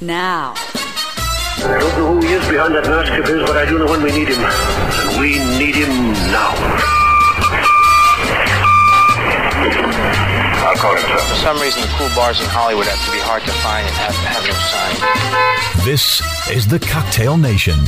now. I don't know who he is behind that mask of his, but I do know when we need him. And we need him now. I'll call him, sir. For some reason, the cool bars in Hollywood have to be hard to find and have to have no sign. This is the Cocktail Nation.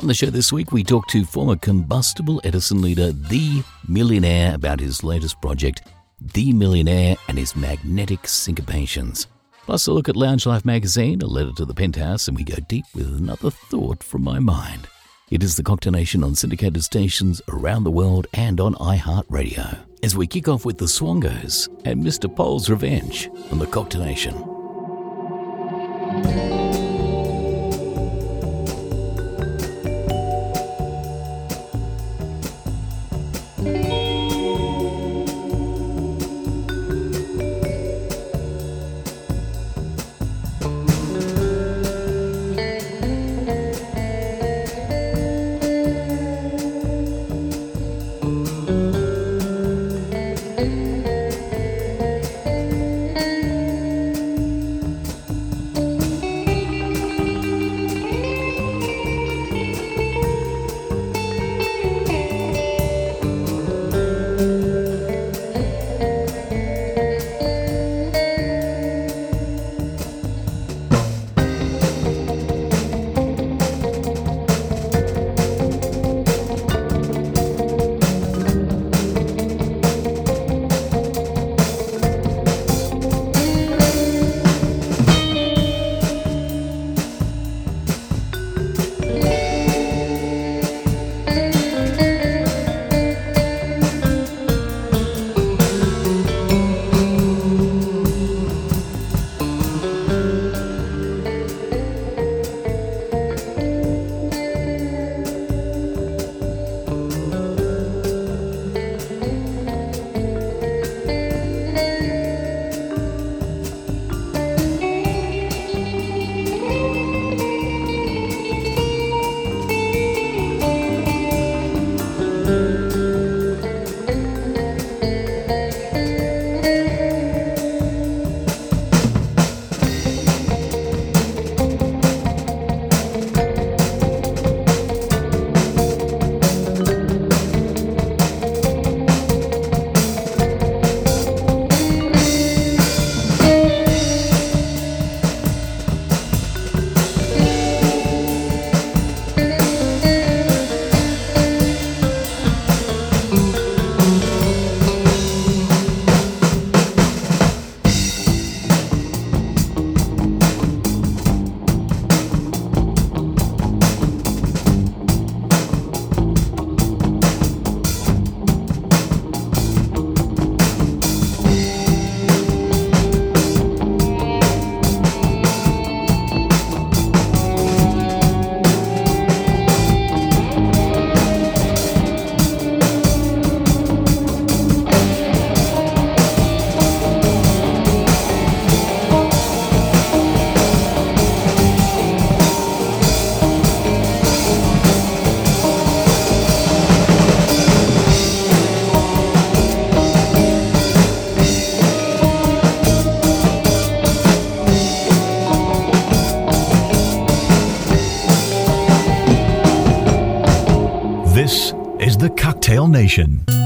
On the show this week, we talk to former combustible Edison leader, Thee Millionaire, about his latest project, Thee Millionaire and his magnetic syncopations. Plus, a look at Lounge Life magazine, a letter to the penthouse, and we go deep with another thought from my mind. It is the Cocktail Nation on syndicated stations around the world and on iHeartRadio. As we kick off with the Swongos and Mr. Pole's Revenge on the Cocktail Cocktail Nation.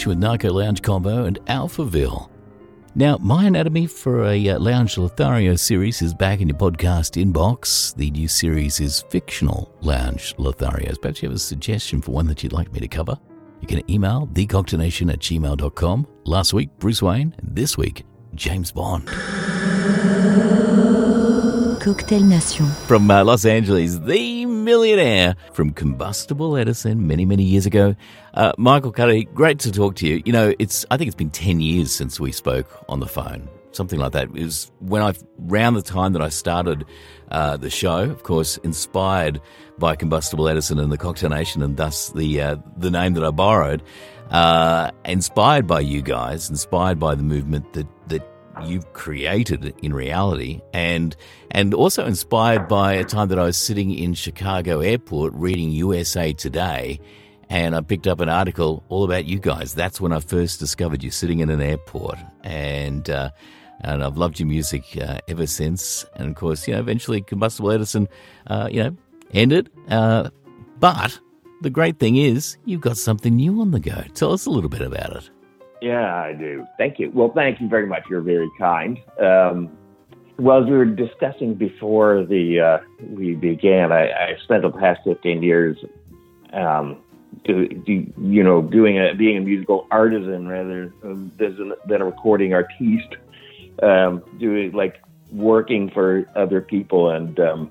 Cocktail with Narco Lounge Combo and Alphaville. Now, My Anatomy for a uh, Lounge Lothario series is back in your podcast inbox. The new series is Fictional Lounge Lotharios. Perhaps you have a suggestion for one that you'd like me to cover. You can email thecocktailnation at gmail.com. Last week, Bruce Wayne. This week, James Bond. Cocktail Nation. From uh, Los Angeles, the millionaire from Combustible Edison many, many years ago. Uh, Michael Cudahy, great to talk to you. You know, it's I think it's been 10 years since we spoke on the phone, something like that. It was when I, around the time that I started uh, the show, of course, inspired by Combustible Edison and the Cocktail Nation, and thus the, uh, the name that I borrowed. Uh, inspired by you guys, inspired by the movement that, that you've created in reality and and also inspired by a time that I was sitting in Chicago airport reading USA Today and I picked up an article all about you guys. That's when I first discovered you sitting in an airport and uh, and I've loved your music uh, ever since. And of course, you know, eventually Combustible Edison, uh, you know, ended. Uh, but the great thing is you've got something new on the go. Tell us a little bit about it. Yeah, I do. Thank you. Well, thank you very much. You're very kind. Um, well, as we were discussing before the uh, we began, I, I, spent the past 15 years, um, do, do, you know, doing a being a musical artisan rather than, a recording artiste, um, doing like working for other people, and um,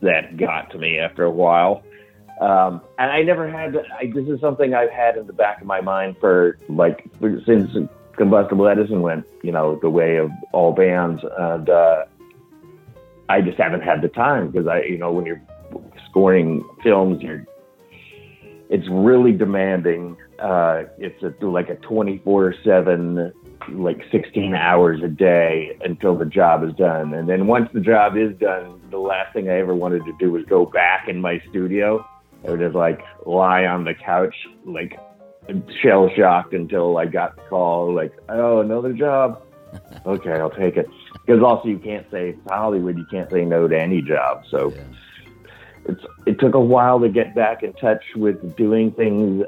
that got to me after a while. Um, and I never had. I, this is something I've had in the back of my mind for like since Combustible Edison went, you know, the way of all bands, and uh, I just haven't had the time because I, you know, when you're scoring films, you're it's really demanding. Uh, it's a, like a 24 seven, like 16 hours a day until the job is done. And then once the job is done, the last thing I ever wanted to do was go back in my studio I would just like lie on the couch, like shell shocked until I got the call, like, oh, another job. okay, I'll take it. Because also you can't say Hollywood, you can't say no to any job. So yeah. it's it took a while to get back in touch with doing things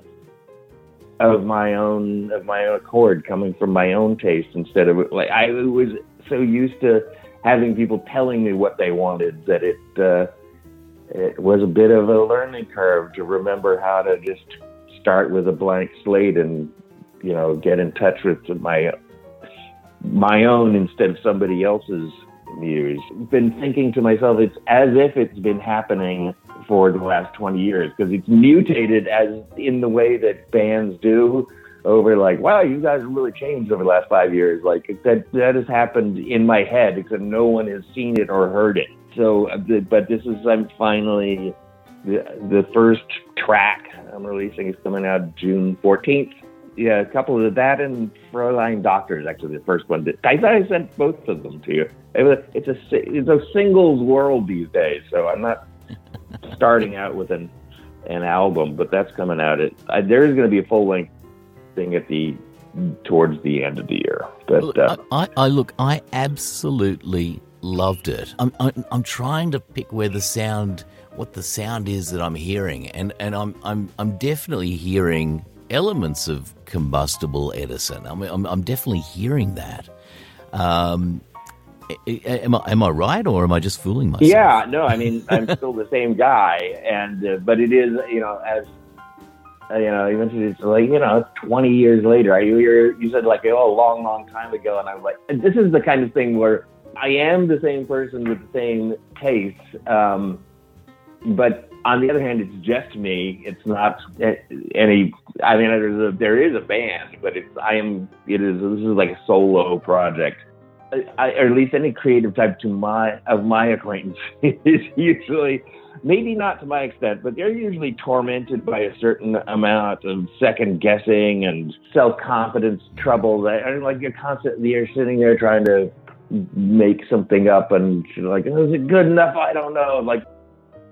of my own of my own accord, coming from my own taste instead of like I was so used to having people telling me what they wanted that it. Uh, it was a bit of a learning curve to remember how to just start with a blank slate and you know get in touch with my my own instead of somebody else's muse. Been thinking to myself, it's as if it's been happening for the last 20 years because it's mutated as in the way that bands do over like, wow, you guys have really changed over the last five years. Like that, that has happened in my head except no one has seen it or heard it. So, uh, but this is I'm finally the the first track I'm releasing is coming out June 14th. Yeah, a couple of that and Fräulein Doctor is actually the first one. I thought I sent both of them to you. It's a it's a singles world these days, so I'm not starting out with an an album, but that's coming out. At, uh, there is going to be a full length thing at the towards the end of the year. But uh, I, I look, I absolutely loved it. I'm, I'm, I'm trying to pick where the sound, what the sound is that I'm hearing, and and I'm I'm I'm definitely hearing elements of combustible Edison. I mean, I'm I'm definitely hearing that. Um, am I am I right, or am I just fooling myself? Yeah, no. I mean, I'm still the same guy, and uh, but it is you know as uh, you know, eventually it's like, you know, 20 years later. I, you, you said like, oh, a long, long time ago. And I'm like, this is the kind of thing where I am the same person with the same taste. Um, but on the other hand, it's just me. It's not any. I mean, there's a, there is a band, but it's I am. It is. This is like a solo project, I, or at least any creative type to my of my acquaintance is usually maybe not to my extent, but they're usually tormented by a certain amount of second guessing and self confidence trouble. That like you're constantly you're sitting there trying to make something up and like, is it good enough? I don't know. Like,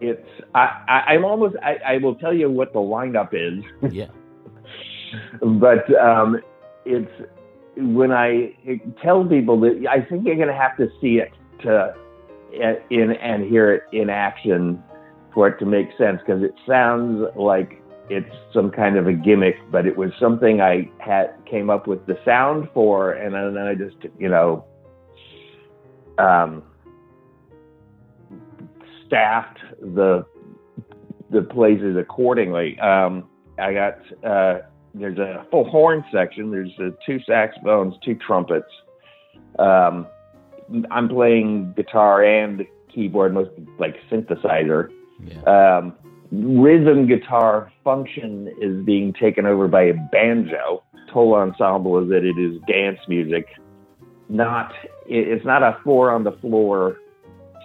it's I, I am almost I, I will tell you what the lineup is. Yeah. but um, it's when I tell people that I think you're going to have to see it to in and hear it in action for it to make sense because it sounds like it's some kind of a gimmick, but it was something I had came up with the sound for, and then I just you know um, staffed the the places accordingly. Um, I got uh, there's a full horn section. There's uh, two saxophones, two trumpets. Um, I'm playing guitar and keyboard, most like synthesizer. Yeah. Um, rhythm guitar function is being taken over by a banjo. Whole ensemble is that it is dance music, not it's not a four on the floor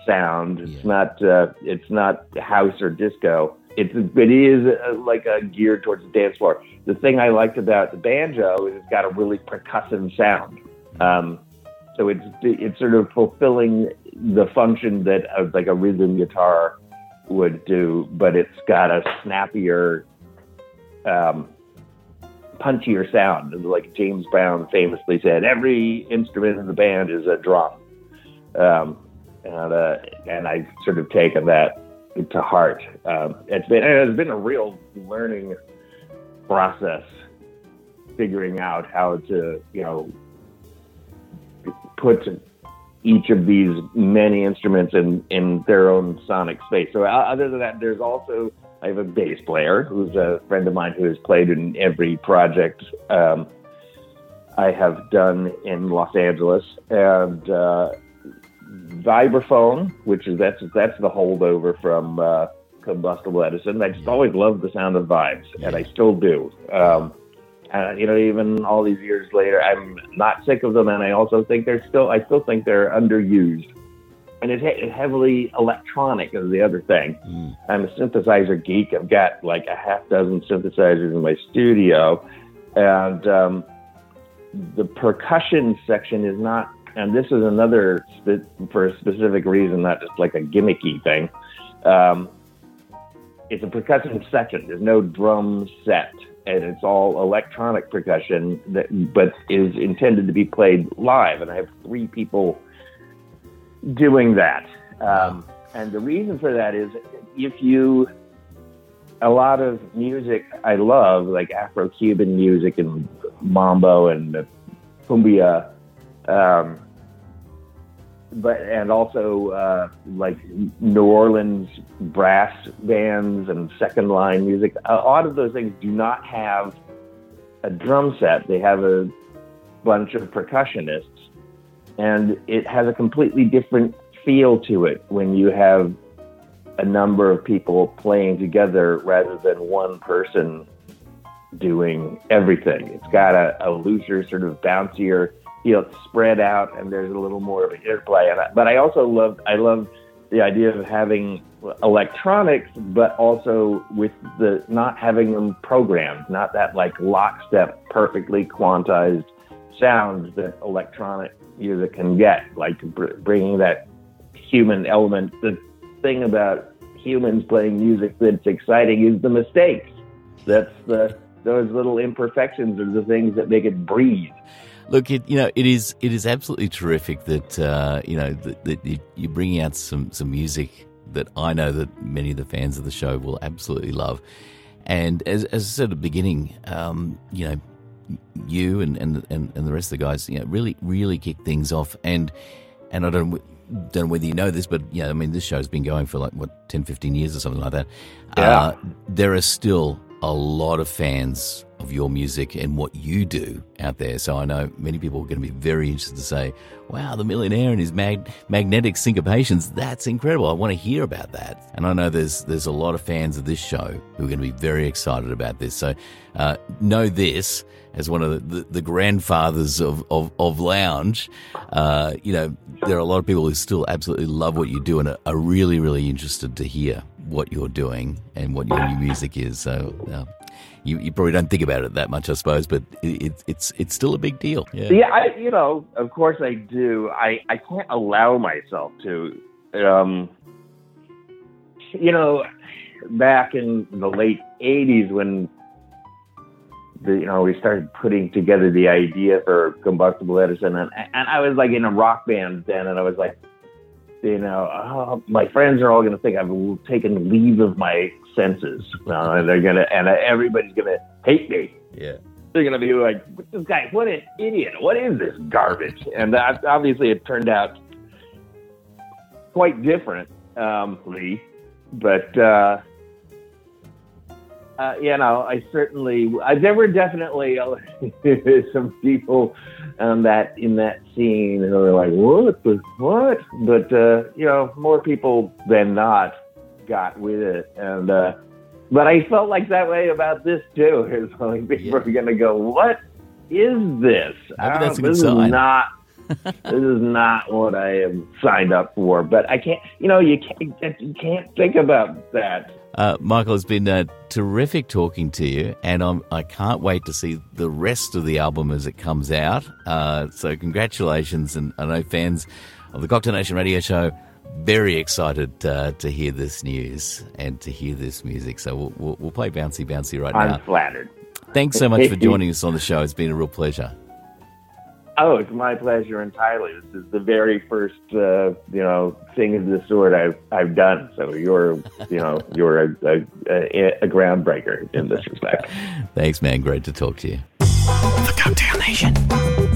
sound. It's Yeah. not uh, it's not house or disco. It's it is uh, like a geared towards the dance floor. The thing I liked about the banjo is it's got a really percussive sound. Um, so it's it's sort of fulfilling the function that a, like a rhythm guitar would do, but it's got a snappier, um, punchier sound. Like James Brown famously said, every instrument in the band is a drum. Um, and uh, and I've sort of taken that to heart. Um, it's been it has been a real learning process, figuring out how to you know put each of these many instruments in in their own sonic space. So uh, other than that, there's also I have a bass player who's a friend of mine who has played in every project um, I have done in Los Angeles, and uh, vibraphone, which is that's that's the holdover from uh, Combustible Edison. I just always loved the sound of vibes, and I still do. Um, and you know, even all these years later, I'm not sick of them, and I also think they're still I still think they're underused. And it's he- heavily electronic is the other thing. Mm. I'm a synthesizer geek. I've got like a half dozen synthesizers in my studio, and um, the percussion section is not. And this is another spe- for a specific reason, not just like a gimmicky thing. Um, it's a percussion section. There's no drum set, and it's all electronic percussion that, but is intended to be played live. And I have three people doing that. Um, and the reason for that is if you, a lot of music I love, like Afro Cuban music and mambo and cumbia, um, but and also uh, like New Orleans brass bands and second line music. A lot of those things do not have a drum set. They have a bunch of percussionists, and it has a completely different feel to it when you have a number of people playing together rather than one person doing everything. It's got a, a looser, sort of bouncier feel. It's spread out, and there's a little more of an interplay. And I, but I also love I love the idea of having electronics, but also with the not having them programmed, not that like lockstep, perfectly quantized sounds that electronic music can get, like br- bringing that human element. The thing about humans playing music that's exciting is the mistakes. That's the those little imperfections are the things that make it breathe. Look, it, you know, it is it is absolutely terrific that uh, you know that, that you- you're bringing out some some music that I know that many of the fans of the show will absolutely love. And as, as I said at the beginning, um, you know, you and, and, and, and the rest of the guys, you know, really really kick things off. And and I don't don't know whether you know this, but yeah, I mean, this show's been going for like what 10, 15 years or something like that. Uh, there are still a lot of fans of your music and what you do out there. So I know many people are going to be very interested to say, "Wow, the millionaire and his mag- magnetic syncopations. That's incredible. I want to hear about that." And I know there's there's a lot of fans of this show who are going to be very excited about this. So uh, know this as one of the, the, the grandfathers of, of, of lounge. Uh, you know, there are a lot of people who still absolutely love what you do and are, are really, really interested to hear what you're doing and what your new music is. So uh, you, you probably don't think about it that much, I suppose, but it, it, it's it's still a big deal. Yeah. Yeah, I, you know, of course I do. I, I can't allow myself to. Um, you know, back in the late '80s when the you know we started putting together the idea for Combustible Edison, and and I was like in a rock band then, and I was like, you know, oh, my friends are all going to think I've taken leave of my senses, uh, and they're gonna, and everybody's gonna hate me. Yeah. They're gonna be like, "This guy, what an idiot! What is this garbage?" And that, obviously, it turned out quite different, um, Lee. But uh, uh, you know, I certainly, I, there were definitely uh, some people um, that in that scene who were like, "What the what?" But uh, you know, more people than not got with it, and uh, but I felt like that way about this too. It's like people Yeah. are going to go, "What is this?" I don't- that's a good this is not. this is not what I am signed up for. But I can't, you know, you can't, you can't think about that. Uh, Michael, it's been uh, terrific talking to you, and I'm, I can't wait to see the rest of the album as it comes out. Uh, so, congratulations, and I know fans of the Cocktail Nation radio show very excited uh, to hear this news and to hear this music. So, we'll, we'll, we'll play Bouncy Bouncy right now. I'm flattered. Thanks so much for joining us on the show. It's been a real pleasure. Oh, it's my pleasure entirely. This is the very first, uh, you know, thing of this sort I've I've done. So you're, you know, you're a, a, a, a groundbreaker in this respect. Thanks, man. Great to talk to you. The Cocktail Nation.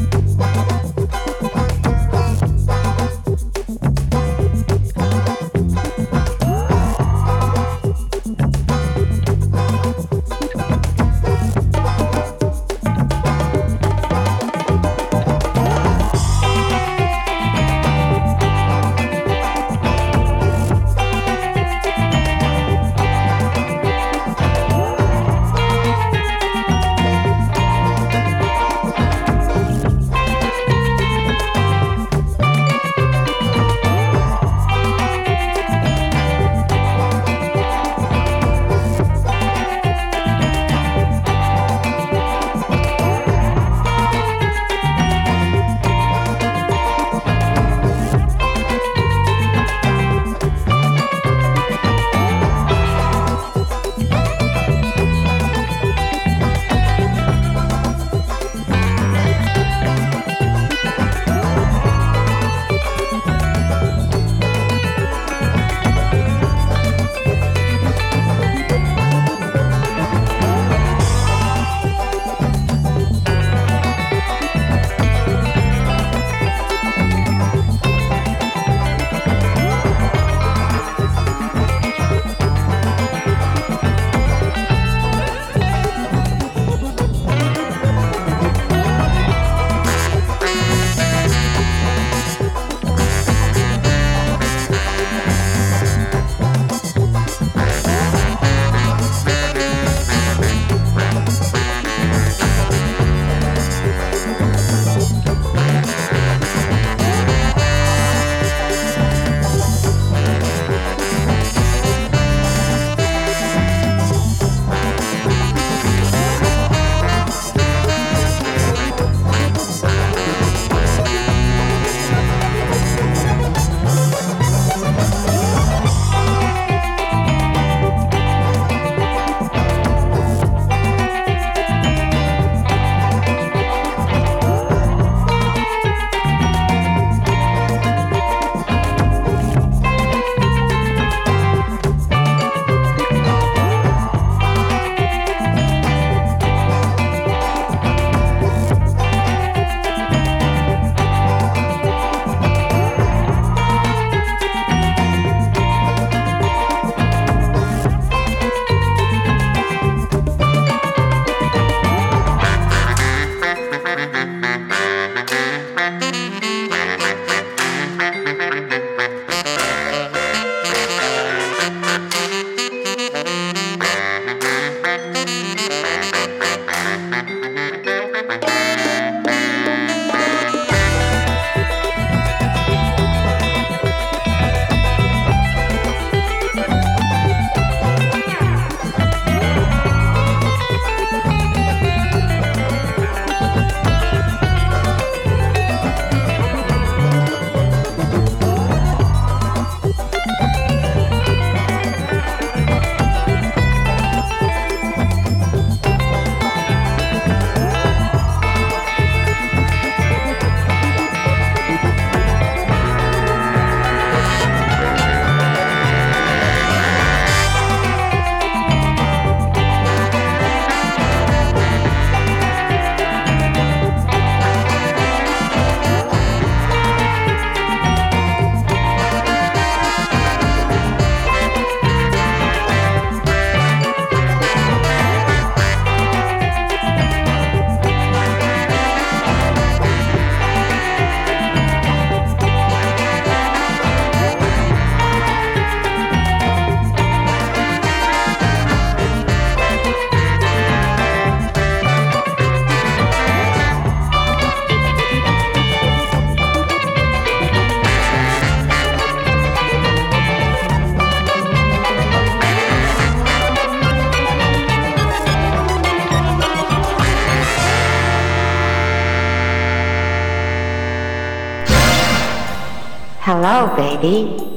Hello, baby.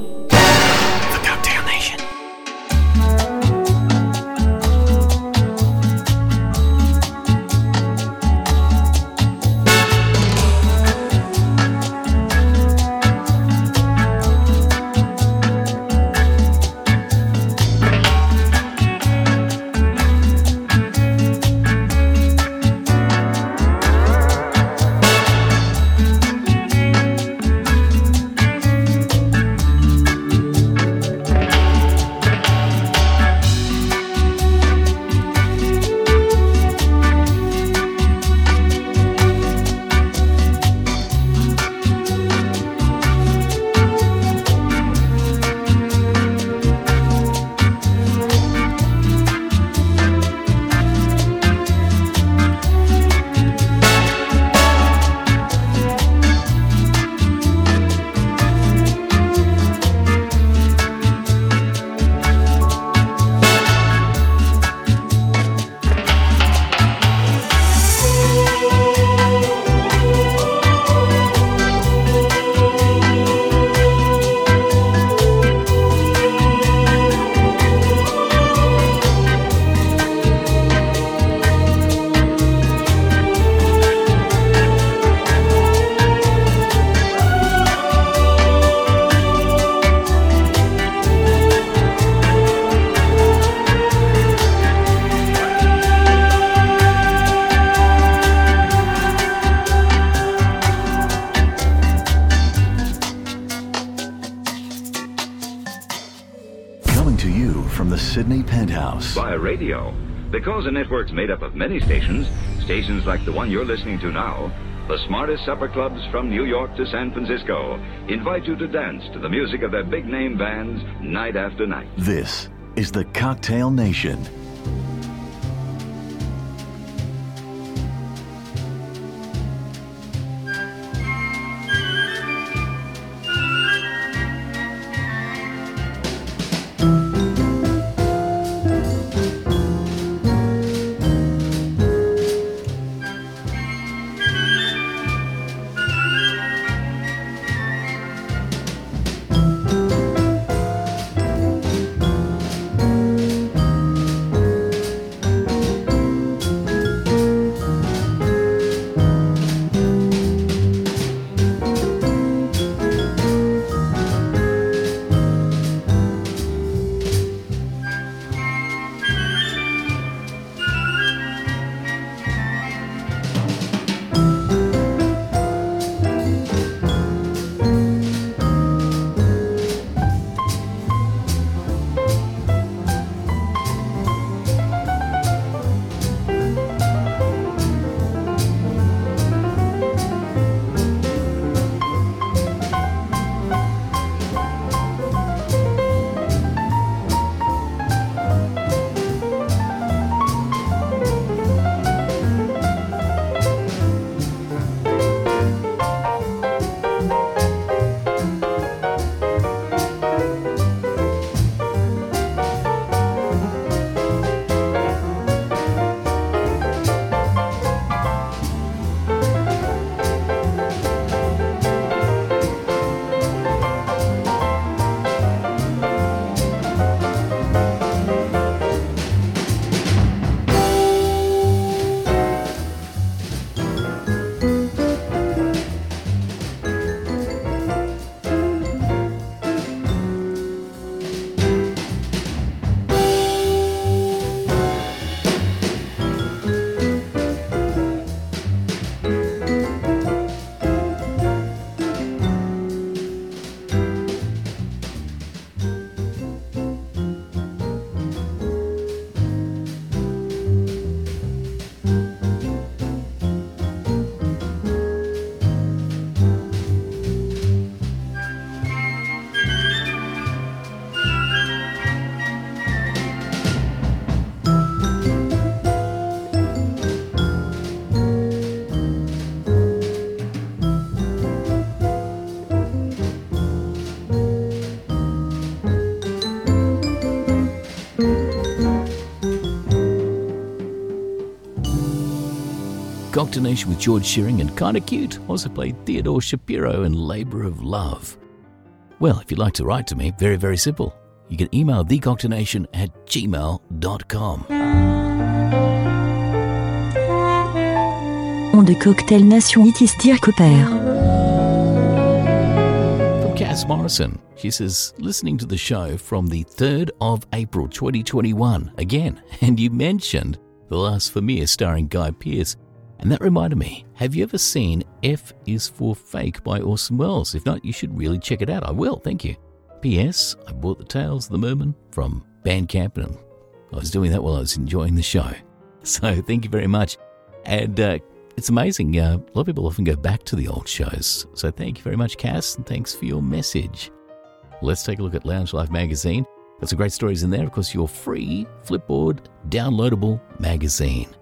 Sydney Penthouse. via radio. Because the network's made up of many stations, stations like the one you're listening to now, the smartest supper clubs from New York to San Francisco invite you to dance to the music of their big name bands night after night. This is the Cocktail Nation. With George Shearing and Kinda Cute also played Theodore Shapiro in Labor of Love. Well, if you'd like to write to me, very, very simple. You can email thecocktailnation at gmail.com. On de Cocktail Nation it is Dirk Père. From Cass Morrison, she says, listening to the show from the 3rd of April 2021 again, and you mentioned The Last Vermeer starring Guy Pearce. And that reminded me, have you ever seen F is for Fake by Orson Welles? If not, you should really check it out. I will, thank you. P.S. I bought the Tales of the Merman from Bandcamp and I was doing that while I was enjoying the show. So thank you very much. And uh, it's amazing. Uh, a lot of people often go back to the old shows. So thank you very much, Cass, and thanks for your message. Let's take a look at Lounge Life magazine. Got some great stories in there. Of course, your free Flipboard downloadable magazine.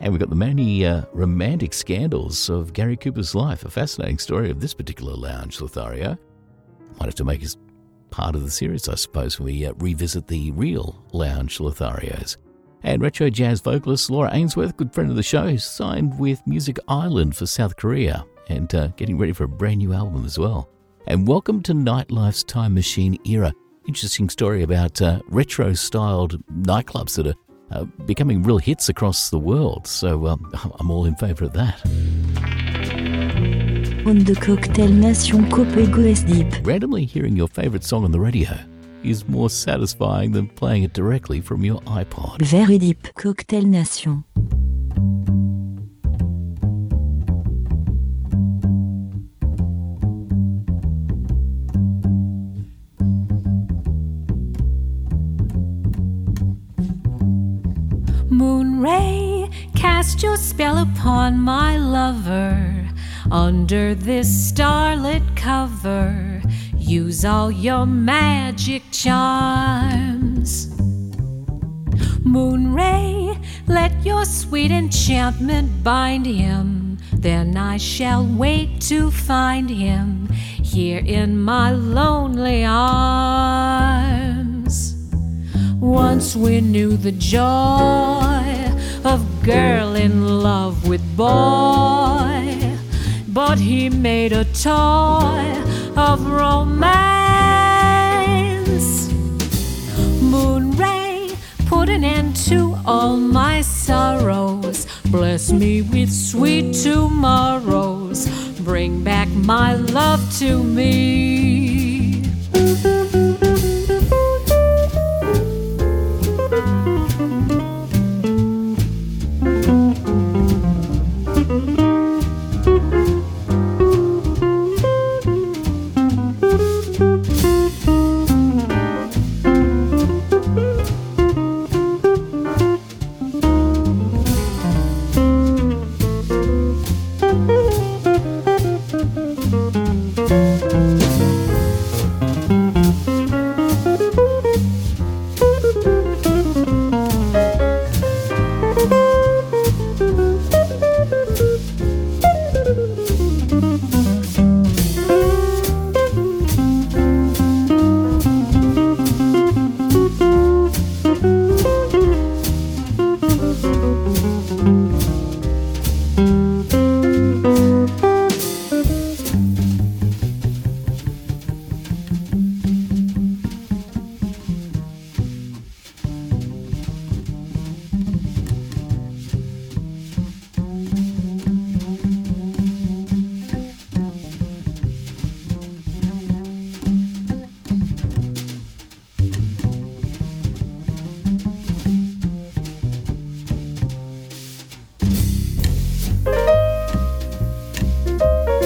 And we've got the many uh, romantic scandals of Gary Cooper's life. A fascinating story of this particular lounge, Lothario. Might have to make as part of the series, I suppose, when we uh, revisit the real lounge Lotharios. And retro jazz vocalist Laura Ainsworth, good friend of the show, signed with Music Island for South Korea and uh, getting ready for a brand new album as well. And welcome to Nightlife's Time Machine era. Interesting story about uh, retro styled nightclubs that are uh, becoming real hits across the world. So um, I'm all in favour of that. On de Cocktail Nation Copego Deep. Randomly hearing your favourite song on the radio is more satisfying than playing it directly from your iPod. Very Deep. Cocktail Nation. Ray, cast your spell upon my lover. Under this starlit cover, use all your magic charms. Moon ray, let your sweet enchantment bind him. Then I shall wait to find him here in my lonely arms. Once we knew the joy girl in love with boy, but he made a toy of romance. Moon ray, put an end to all my sorrows. Bless me with sweet tomorrows. Bring back my love to me.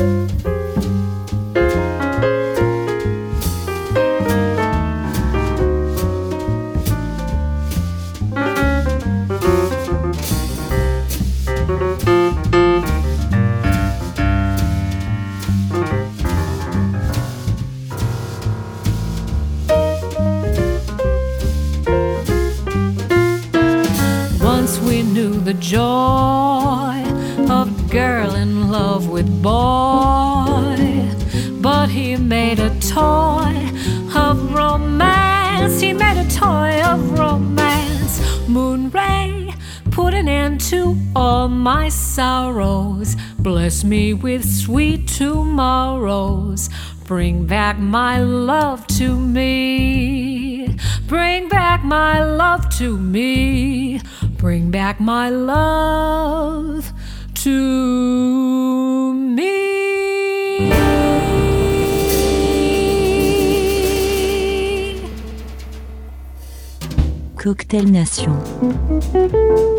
Once Cocktail Nation.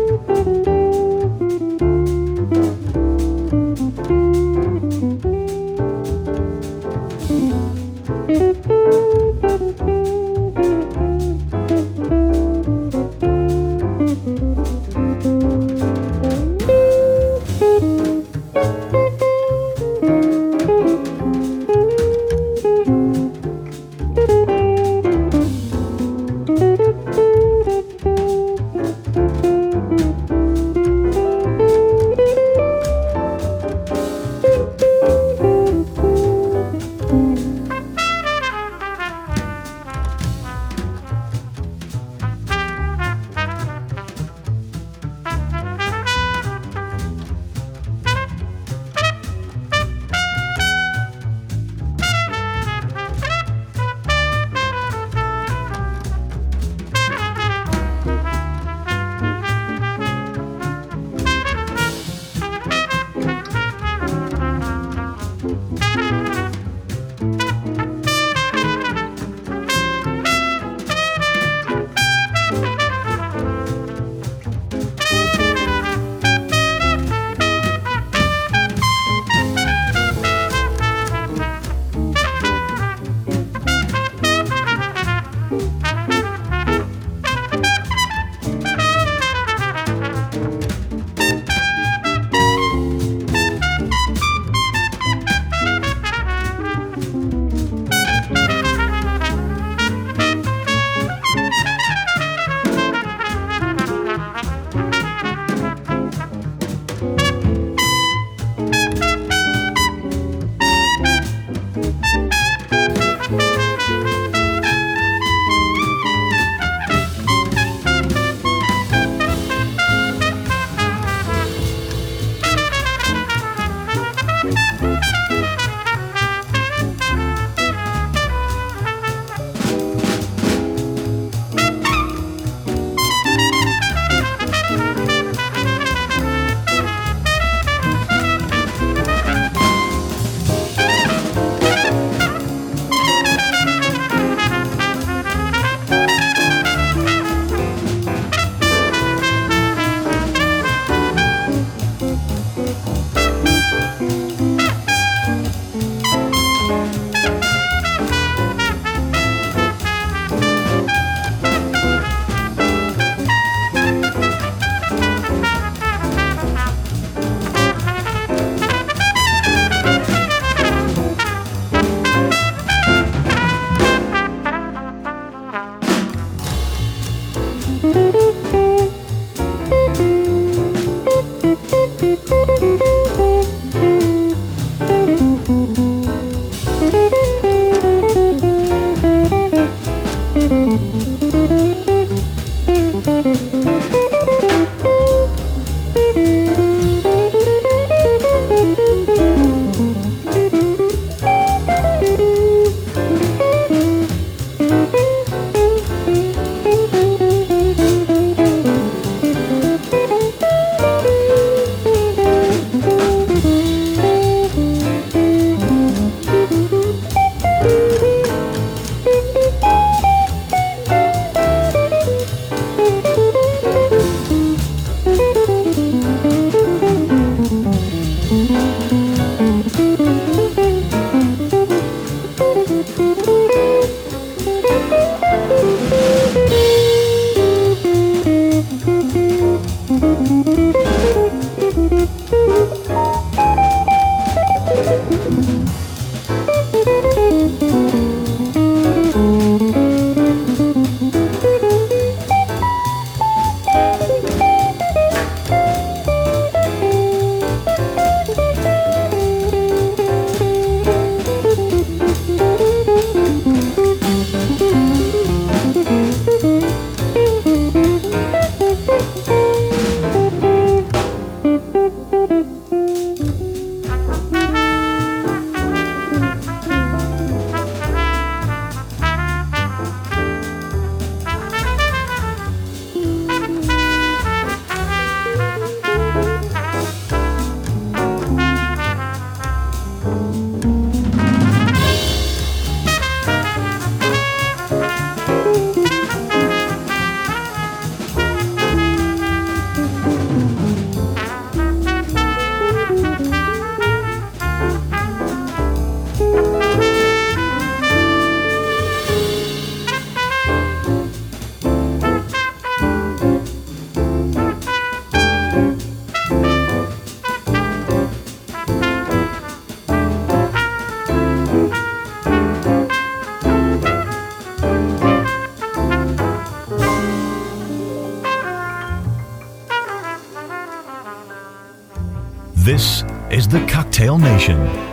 The Nation.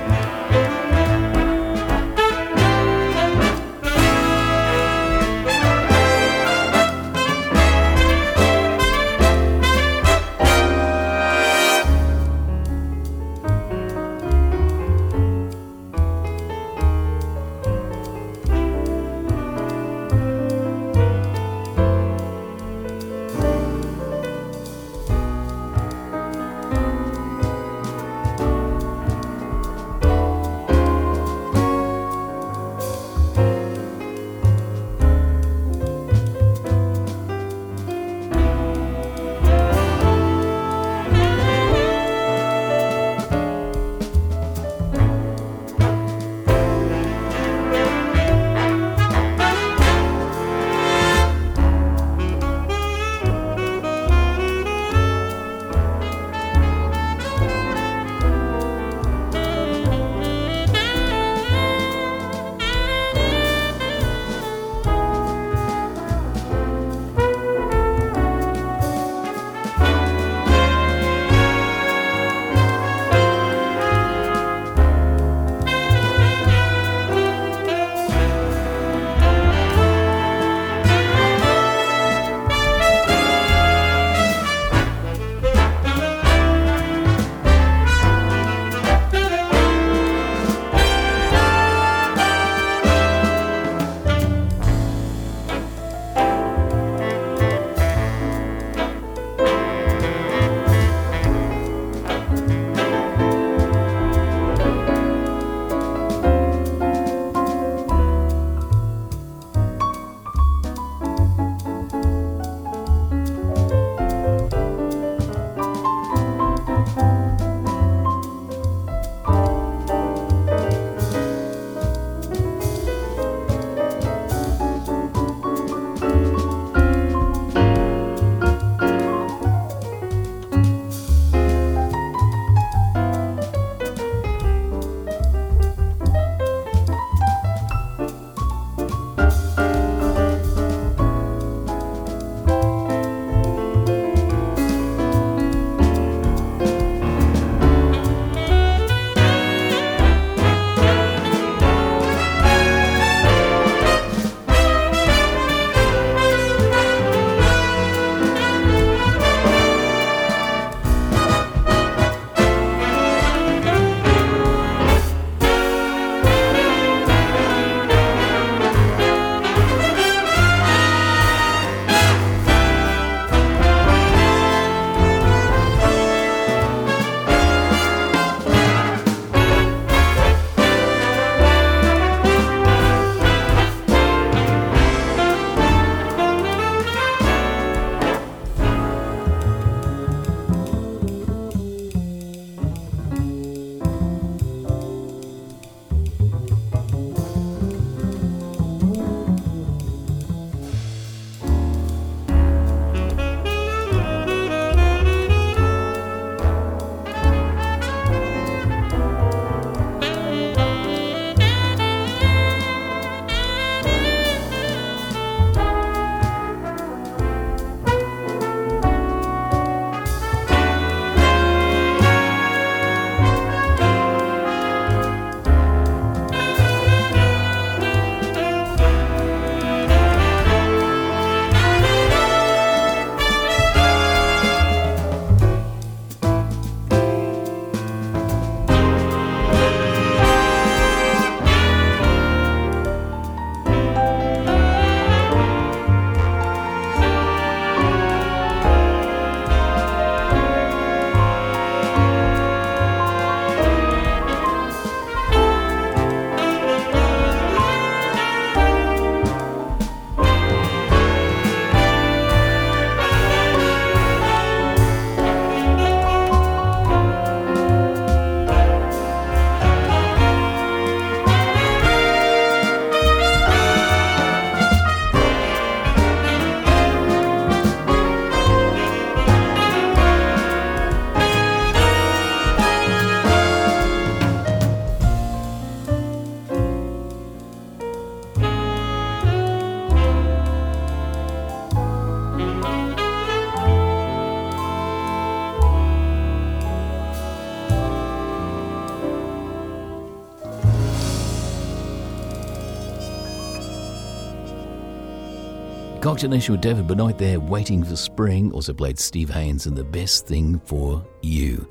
Nation with David Benoit there, waiting for spring. Also played Steve Haines and The Best Thing for You.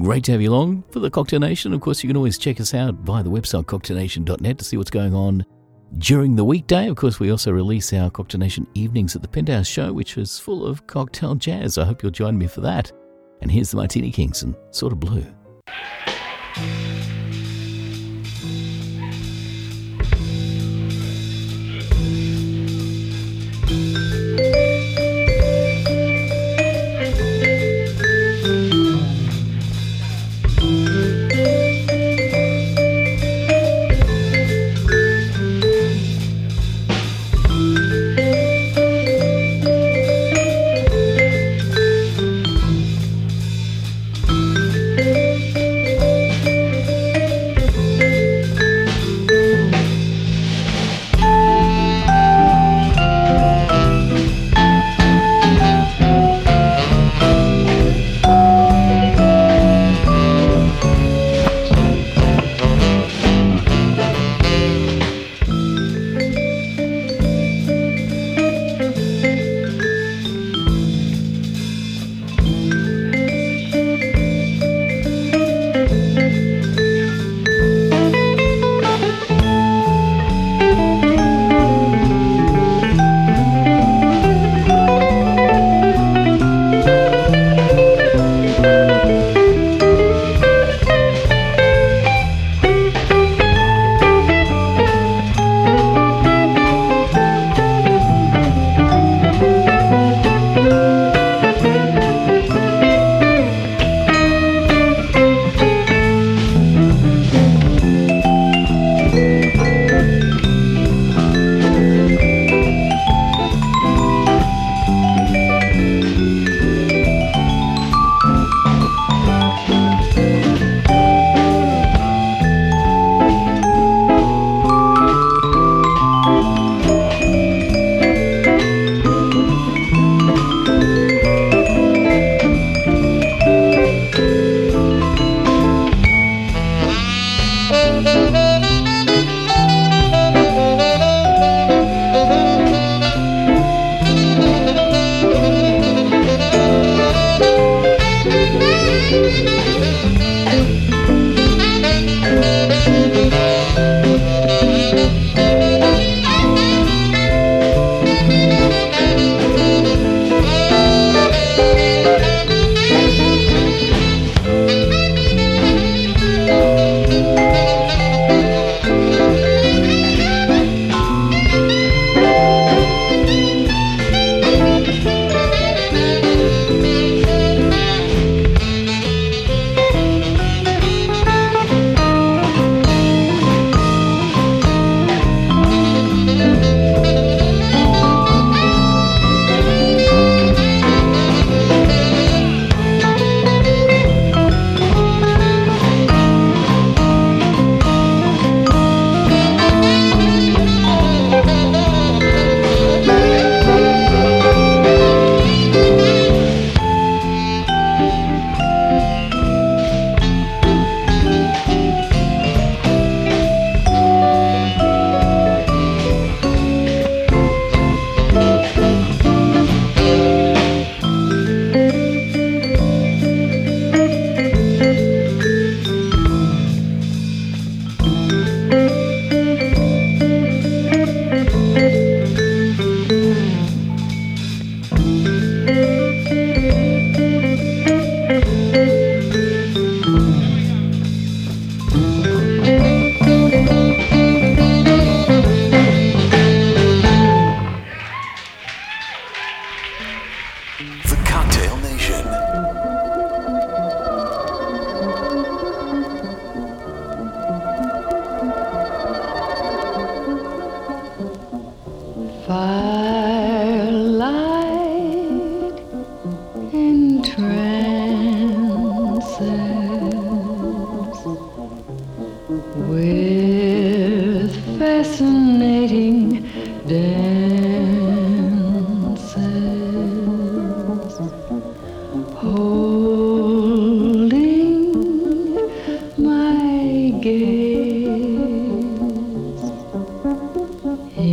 Great to have you along for the Cocktail Nation. Of course, you can always check us out via the website cocktailnation.net to see what's going on during the weekday. Of course, we also release our Cocktail Nation evenings at the Penthouse Show, which is full of cocktail jazz. I hope you'll join me for that. And here's the Martini Kings and Sort of Blue.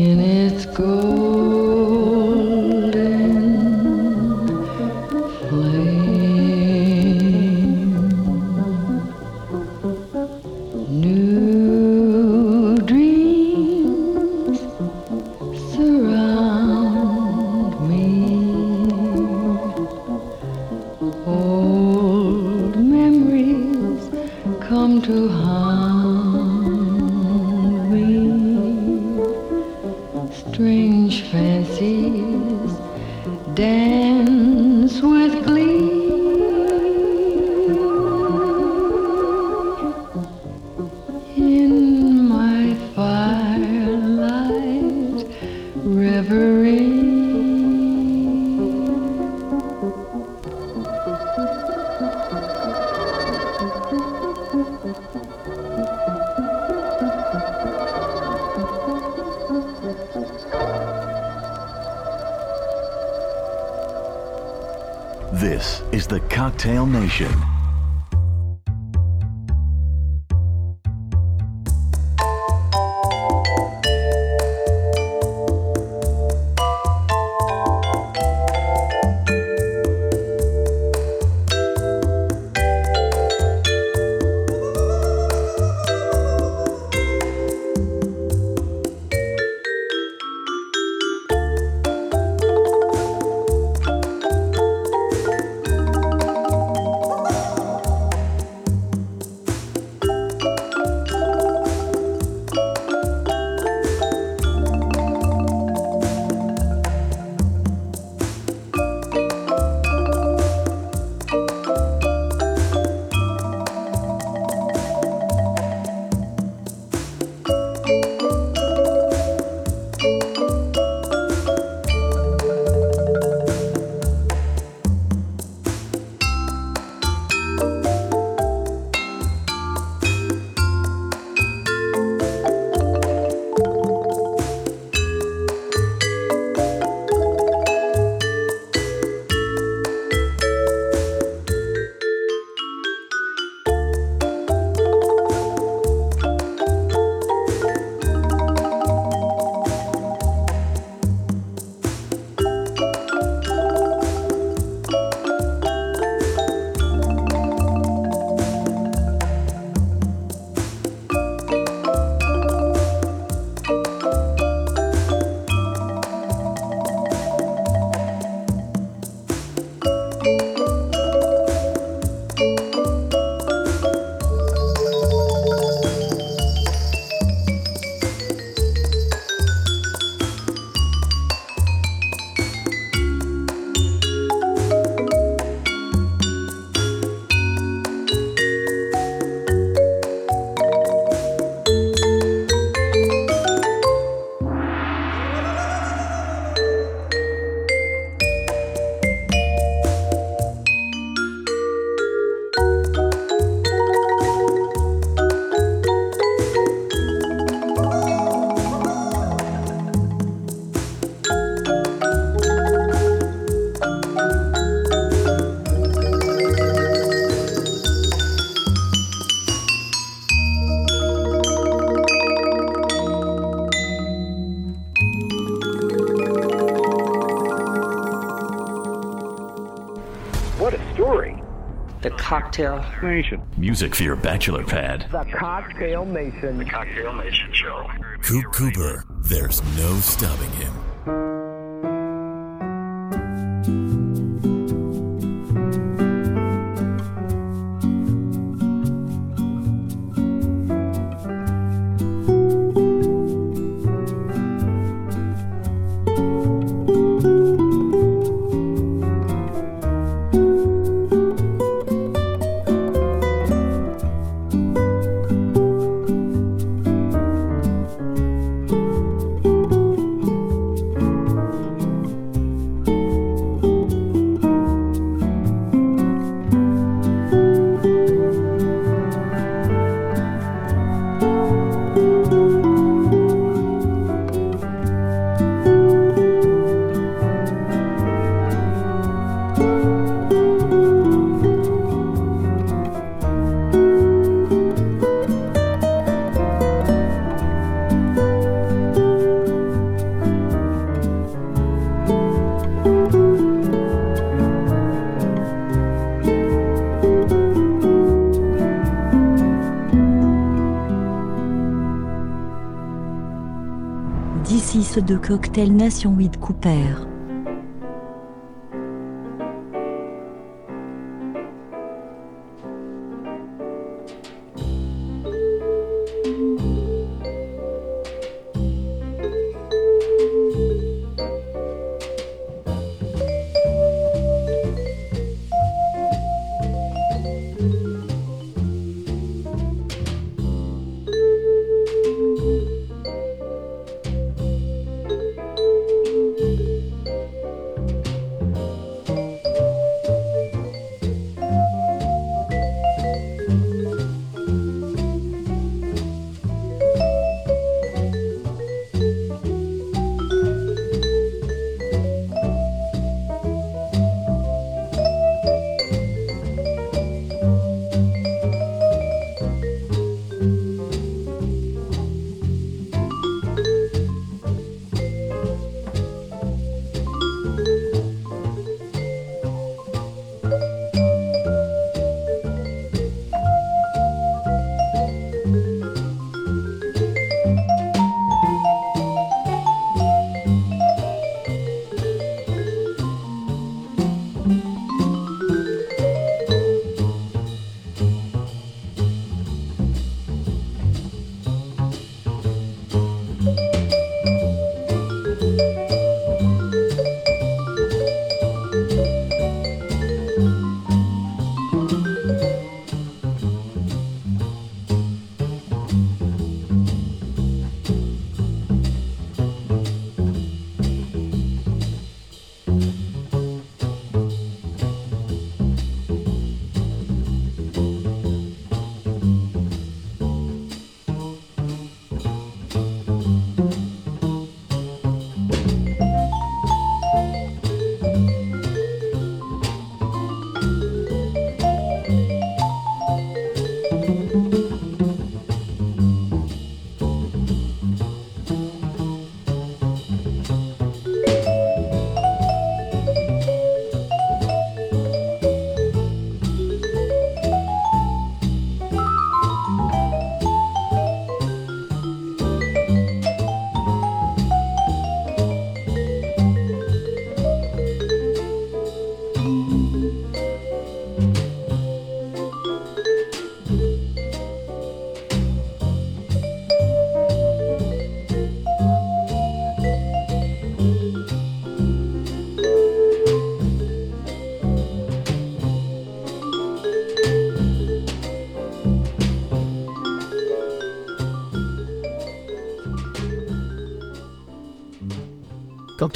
and it's gold. Cocktail Nation. Music for your bachelor pad. The Cocktail Nation. The Cocktail Nation Show. Coop Cooper, there's no stopping him. Cocktail Nation 8 Cooper.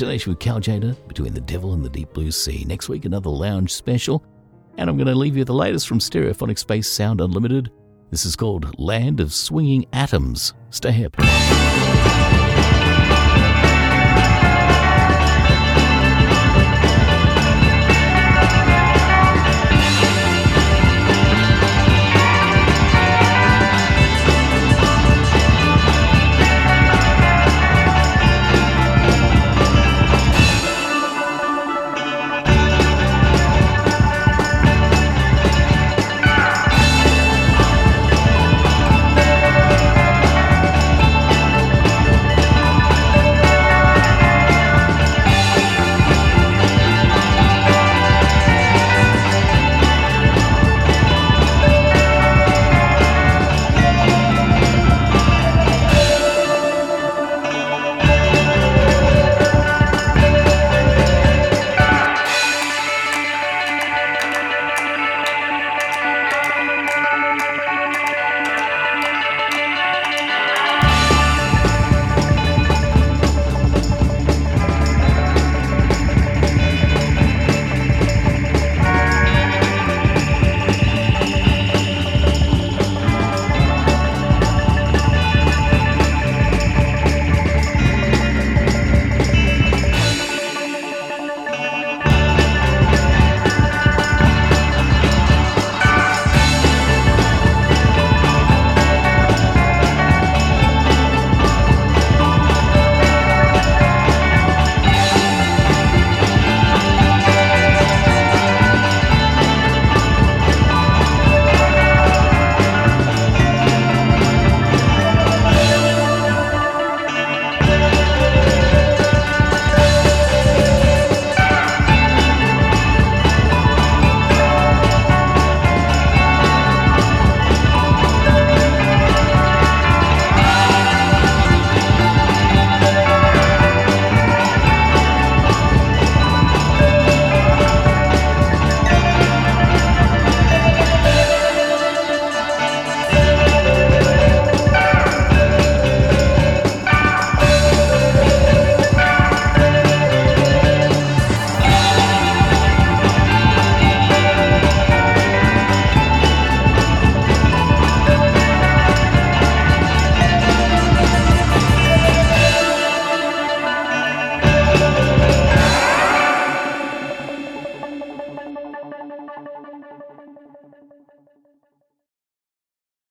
Nation with Cal Tjader, Between the Devil and the Deep Blue Sea. Next week, another lounge special. And I'm going to leave you the latest from Stereophonic Space Sound Unlimited. This is called Land of Swinging Atoms. Stay hip.